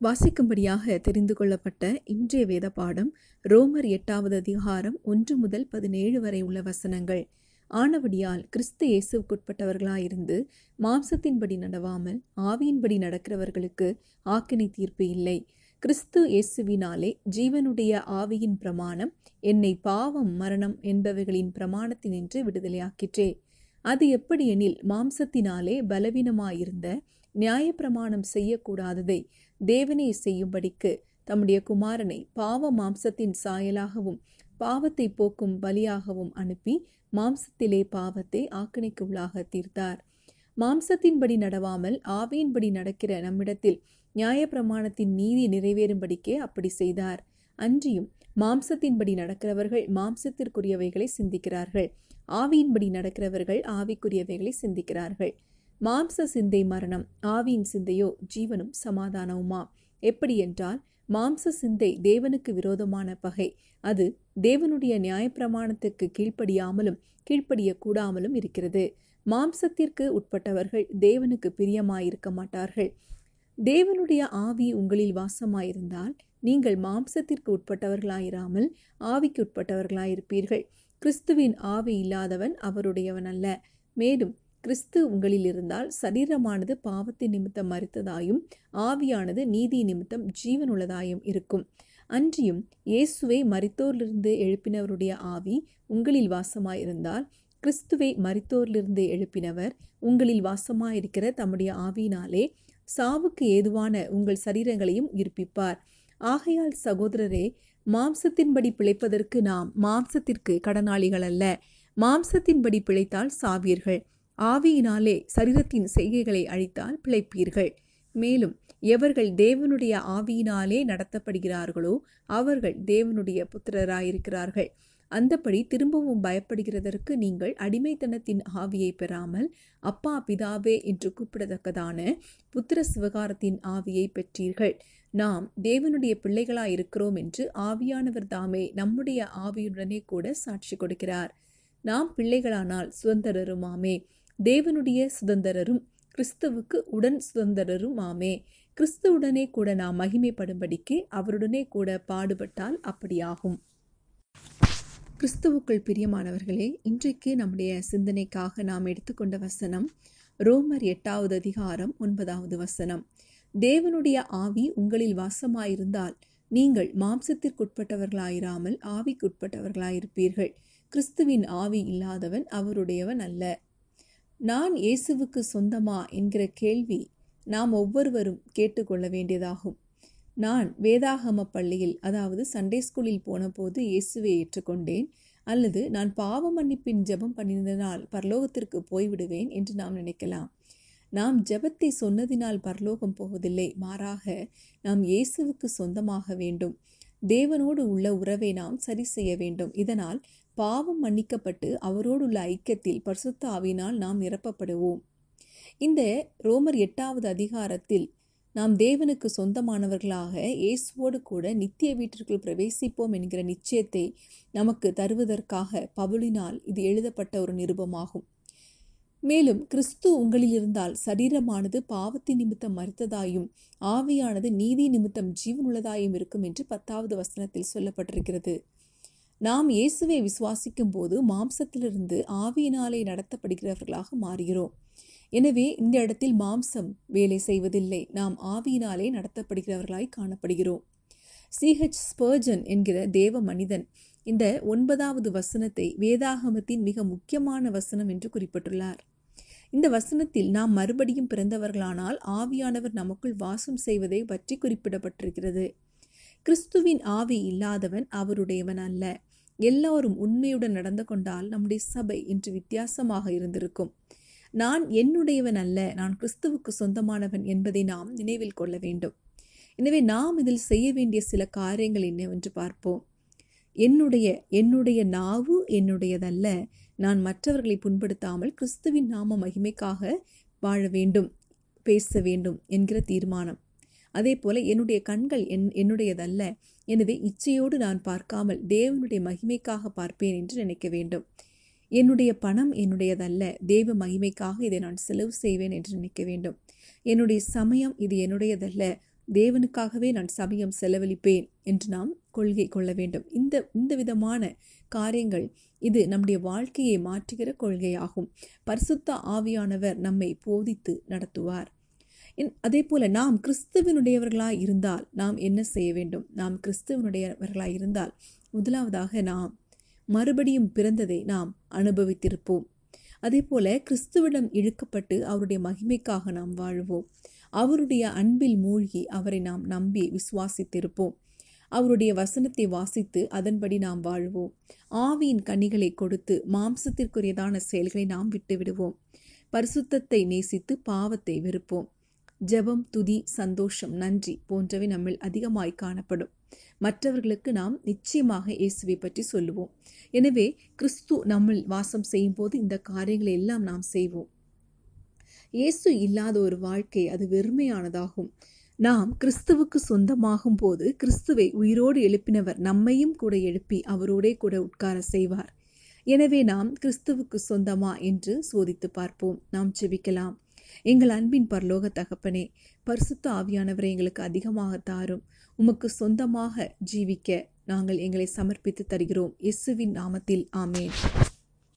வாசிக்கும்படியாக தெரிந்து கொள்ளப்பட்ட இன்றைய வேத பாடம் ரோமர் எட்டாவது அதிகாரம் ஒன்று முதல் பதினேழு வரை உள்ள வசனங்கள். ஆனபடியால் கிறிஸ்து இயேசுக்குட்பட்டவர்களாயிருந்து மாம்சத்தின்படி நடவாமல் ஆவியின்படி நடக்கிறவர்களுக்கு ஆக்கினை தீர்ப்பு இல்லை. கிறிஸ்து இயேசுவினாலே ஜீவனுடைய ஆவியின் பிரமாணம் என்னை பாவம் மரணம் என்பவைகளின் பிரமாணத்தினின்று விடுதலையாக்கிற்றே. அது எப்படியெனில் மாம்சத்தினாலே பலவீனமாயிருந்த நியாயப்பிரமாணம் செய்யக்கூடாததை தேவனே செய்யும்படிக்கு தம்முடைய குமாரனை பாவ மாம்சத்தின் சாயலாகவும் பாவத்தை போக்கும் பலியாகவும் அனுப்பி மாம்சத்திலே பாவத்தை ஆக்கினைக்கு உள்ளாக தீர்த்தார். மாம்சத்தின்படி நடவாமல் ஆவியின்படி நடக்கிற நம்மிடத்தில் நியாயப்பிரமாணத்தின் நீதி நிறைவேறும்படிக்கே அப்படி செய்தார். அன்றியும் மாம்சத்தின்படி நடக்கிறவர்கள் மாம்சத்திற்குரியவைகளை சிந்திக்கிறார்கள். ஆவியின்படி நடக்கிறவர்கள் ஆவிக்குரியவைகளை சிந்திக்கிறார்கள். மாம்ச சிந்தை மரணம் ஆவியின் சிந்தையோ ஜீவனும் சமாதானவுமா? எப்படி என்றால் மாம்ச சிந்தை தேவனுக்கு விரோதமான பகை. அது தேவனுடைய நியாயப்பிரமாணத்துக்கு கீழ்ப்படியாமலும் கீழ்ப்படியக்கூடாமலும் இருக்கிறது. மாம்சத்திற்கு உட்பட்டவர்கள் தேவனுக்கு பிரியமாயிருக்க மாட்டார்கள். தேவனுடைய ஆவி உங்களில் வாசமாயிருந்தால் நீங்கள் மாம்சத்திற்கு உட்பட்டவர்களாயிராமல் ஆவிக்கு உட்பட்டவர்களாயிருப்பீர்கள். கிறிஸ்துவின் ஆவி இல்லாதவன் அவருடையவன் அல்ல. மேலும் கிறிஸ்து உங்களில் இருந்தால் சரீரமானது பாவத்தின் நிமித்தம் மறித்ததாயும் ஆவியானது நீதி நிமித்தம் ஜீவனுள்ளதாயும் இருக்கும். அன்றியும் இயேசுவை மரித்தோரிலிருந்து எழுப்பினவருடைய ஆவி உங்களில் வாசமாயிருந்தால் கிறிஸ்துவை மறித்தோரிலிருந்து எழுப்பினவர் உங்களில் வாசமாயிருக்கிற தம்முடைய ஆவியினாலே சாவுக்கு ஏதுவான உங்கள் சரீரங்களையும் உயிர்ப்பிப்பார் ஆகையால் சகோதரரே மாம்சத்தின்படி பிழைப்பதற்கு நாம் மாம்சத்திற்கு கடனாளிகள் அல்ல. மாம்சத்தின்படி பிழைத்தால் சாவீர்கள். ஆவியினாலே சரீரத்தின் செய்கைகளை அழித்தால் பிழைப்பீர்கள். மேலும் எவர்கள் தேவனுடைய ஆவியினாலே நடத்தப்படுகிறார்களோ அவர்கள் தேவனுடைய புத்திரராயிருக்கிறார்கள். அந்தபடி திரும்பவும் பயப்படுகிறதற்கு நீங்கள் அடிமைத்தனத்தின் ஆவியை பெறாமல் அப்பா பிதாவே என்று கூப்பிடத்தக்கதான புத்திர சிவகாரத்தின் ஆவியை பெற்றீர்கள். நாம் தேவனுடைய பிள்ளைகளாய் இருக்கிறோம் என்று ஆவியானவர் தாமே நம்முடைய ஆவியுடனே கூட சாட்சி கொடுக்கிறார். நாம் பிள்ளைகளானால் சுதந்திரருமாமே. தேவனுடைய சுதந்திரரும் கிறிஸ்துவுக்கு உடன் சுதந்திரரும் ஆமே கிறிஸ்துவுடனே கூட நாம் மகிமைப்படும்படிக்கு அவருடனே கூட பாடுபட்டால் அப்படியாகும். கிறிஸ்துவுக்குள் பிரியமானவர்களே இன்றைக்கு நம்முடைய சிந்தனைக்காக நாம் எடுத்துக்கொண்ட வசனம் ரோமர் எட்டாவது அதிகாரம் ஒன்பதாவது வசனம். தேவனுடைய ஆவி உங்களில் வாசமாயிருந்தால் நீங்கள் மாம்சத்திற்குட்பட்டவர்களாயிராமல் ஆவிக்குட்பட்டவர்களாயிருப்பீர்கள். கிறிஸ்துவின் ஆவி இல்லாதவன் அவருடையவன் அல்ல. நான் இயேசுவுக்கு சொந்தமா என்கிற கேள்வி நாம் ஒவ்வொருவரும் கேட்டுக்கொள்ள வேண்டியதாகும். நான் வேதாகம பள்ளியில் அதாவது சண்டே ஸ்கூலில் போனபோது இயேசுவை ஏற்றுக்கொண்டேன். அல்லது நான் பாவ மன்னிப்பின் ஜெபம் பண்ணினதனால் பரலோகத்திற்கு போய்விடுவேன் என்று நாம் நினைக்கலாம். நாம் ஜெபத்தை சொன்னதினால் பரலோகம் போவதில்லை. மாறாக நாம் இயேசுவுக்கு சொந்தமாக வேண்டும். தேவனோடு உள்ள உறவை நாம் சரி செய்ய வேண்டும். இதனால் பாவம் மன்னிக்கப்பட்டு அவரோடுள்ள ஐக்கியத்தில் பரிசுத்த ஆவினால் நாம் நிரப்பப்படுவோம். இந்த ரோமர் எட்டாவது அதிகாரத்தில் நாம் தேவனுக்கு சொந்தமானவர்களாக இயேசுவோடு கூட நித்திய வீட்டிற்குள் பிரவேசிப்போம் என்கிற நிச்சயத்தை நமக்கு தருவதற்காக பவுலினால் இது எழுதப்பட்ட ஒரு நிருபமாகும். மேலும் கிறிஸ்து உங்களில் இருந்தால் சரீரமானது பாவத்தின் நிமித்தம் மறுத்ததாயும் ஆவியானது நீதி நிமித்தம் ஜீவனுள்ளதாயும் இருக்கும் என்று பத்தாவது வசனத்தில் சொல்லப்பட்டிருக்கிறது. நாம் இயேசுவை விசுவாசிக்கும் போது மாம்சத்திலிருந்து ஆவியினாலே நடத்தப்படுகிறவர்களாக மாறுகிறோம். எனவே இந்த இடத்தில் மாம்சம் வேலை செய்வதில்லை. நாம் ஆவியினாலே நடத்தப்படுகிறவர்களாய் காணப்படுகிறோம். சிஹெச் ஸ்பர்ஜன் என்கிற தேவ மனிதன் இந்த ஒன்பதாவது வசனத்தை வேதாகமத்தின் மிக முக்கியமான வசனம் என்று குறிப்பிட்டுள்ளார். இந்த வசனத்தில் நாம் மறுபடியும் பிறந்தவர்களானால் ஆவியானவர் நமக்குள் வாசம் செய்வதை பற்றி குறிப்பிடப்பட்டிருக்கிறது. கிறிஸ்துவின் ஆவி இல்லாதவன் அவருடையவன் அல்ல. எல்லோரும் உண்மையுடன் நடந்து கொண்டால் நம்முடைய சபை இன்று வித்தியாசமாக இருந்திருக்கும். நான் என்னுடையவன் அல்ல நான் கிறிஸ்துவுக்கு சொந்தமானவன் என்பதை நாம் நினைவில் கொள்ள வேண்டும். எனவே நாம் இதில் செய்ய வேண்டிய சில காரியங்கள் என்னவென்று பார்ப்போம். என்னுடைய என்னுடைய நாவு என்னுடையதல்ல நான் மற்றவர்களை புண்படுத்தாமல் கிறிஸ்துவின் நாம மகிமைக்காக வாழ வேண்டும் பேச வேண்டும் என்கிற தீர்மானம். அதே போல என்னுடைய கண்கள் என் என்னுடையதல்ல. எனவே இச்சையோடு நான் பார்க்காமல் தேவனுடைய மகிமைக்காக பார்ப்பேன் என்று நினைக்க வேண்டும். என்னுடைய பணம் என்னுடையதல்ல. தேவ மகிமைக்காக இதை நான் செலவு செய்வேன் என்று நினைக்க வேண்டும். என்னுடைய சமயம் இது என்னுடையதல்ல. தேவனுக்காகவே நான் சமயம் செலவழிப்பேன் என்று நாம் கொள்கை கொள்ள வேண்டும். இந்த இந்த விதமான காரியங்கள் இது நம்முடைய வாழ்க்கையை மாற்றுகிற கொள்கையாகும். பரிசுத்த ஆவியானவர் நம்மை போதித்து நடத்துவார். அதே போல் நாம் கிறிஸ்துவனுடையவர்களாக இருந்தால் நாம் என்ன செய்ய வேண்டும்? நாம் கிறிஸ்துவனுடையவர்களாக இருந்தால் முதலாவதாக நாம் மறுபடியும் பிறந்ததை நாம் அனுபவித்திருப்போம். அதே போல கிறிஸ்துவிடம் இழுக்கப்பட்டு அவருடைய மகிமைக்காக நாம் வாழ்வோம். அவருடைய அன்பில் மூழ்கி அவரை நாம் நம்பி விசுவாசித்திருப்போம். அவருடைய வசனத்தை வாசித்து அதன்படி நாம் வாழ்வோம். ஆவியின் கனிகளை கொடுத்து மாம்சத்திற்குரியதான செயல்களை நாம் விட்டு விடுவோம் பரிசுத்தத்தை நேசித்து பாவத்தை வெறுப்போம். ஜெபம் துதி சந்தோஷம் நன்றி போன்றவை நம்மில் அதிகமாய் காணப்படும். மற்றவர்களுக்கு நாம் நிச்சயமாக இயேசுவை பற்றி சொல்லுவோம். எனவே கிறிஸ்து நம்மில் வாசம் செய்யும் போது இந்த காரியங்களை எல்லாம் நாம் செய்வோம். இயேசு இல்லாத ஒரு வாழ்க்கை அது வெறுமையானதாகும். நாம் கிறிஸ்துவுக்கு சொந்தமாகும் போது கிறிஸ்துவை உயிரோடு எழுப்பினவர் நம்மையும் கூட எழுப்பி அவரோடே கூட உட்கார செய்வார். எனவே நாம் கிறிஸ்துவுக்கு சொந்தமா என்று சோதித்து பார்ப்போம். நாம் செபிக்கலாம் எங்கள் அன்பின் பரலோக தகப்பனே பரிசுத்த ஆவியானவரை எங்களுக்கு அதிகமாக தாரும். உமக்கு சொந்தமாக ஜீவிக்க நாங்கள் எங்களை சமர்ப்பித்து தருகிறோம். இயேசுவின் நாமத்தில் ஆமேன்.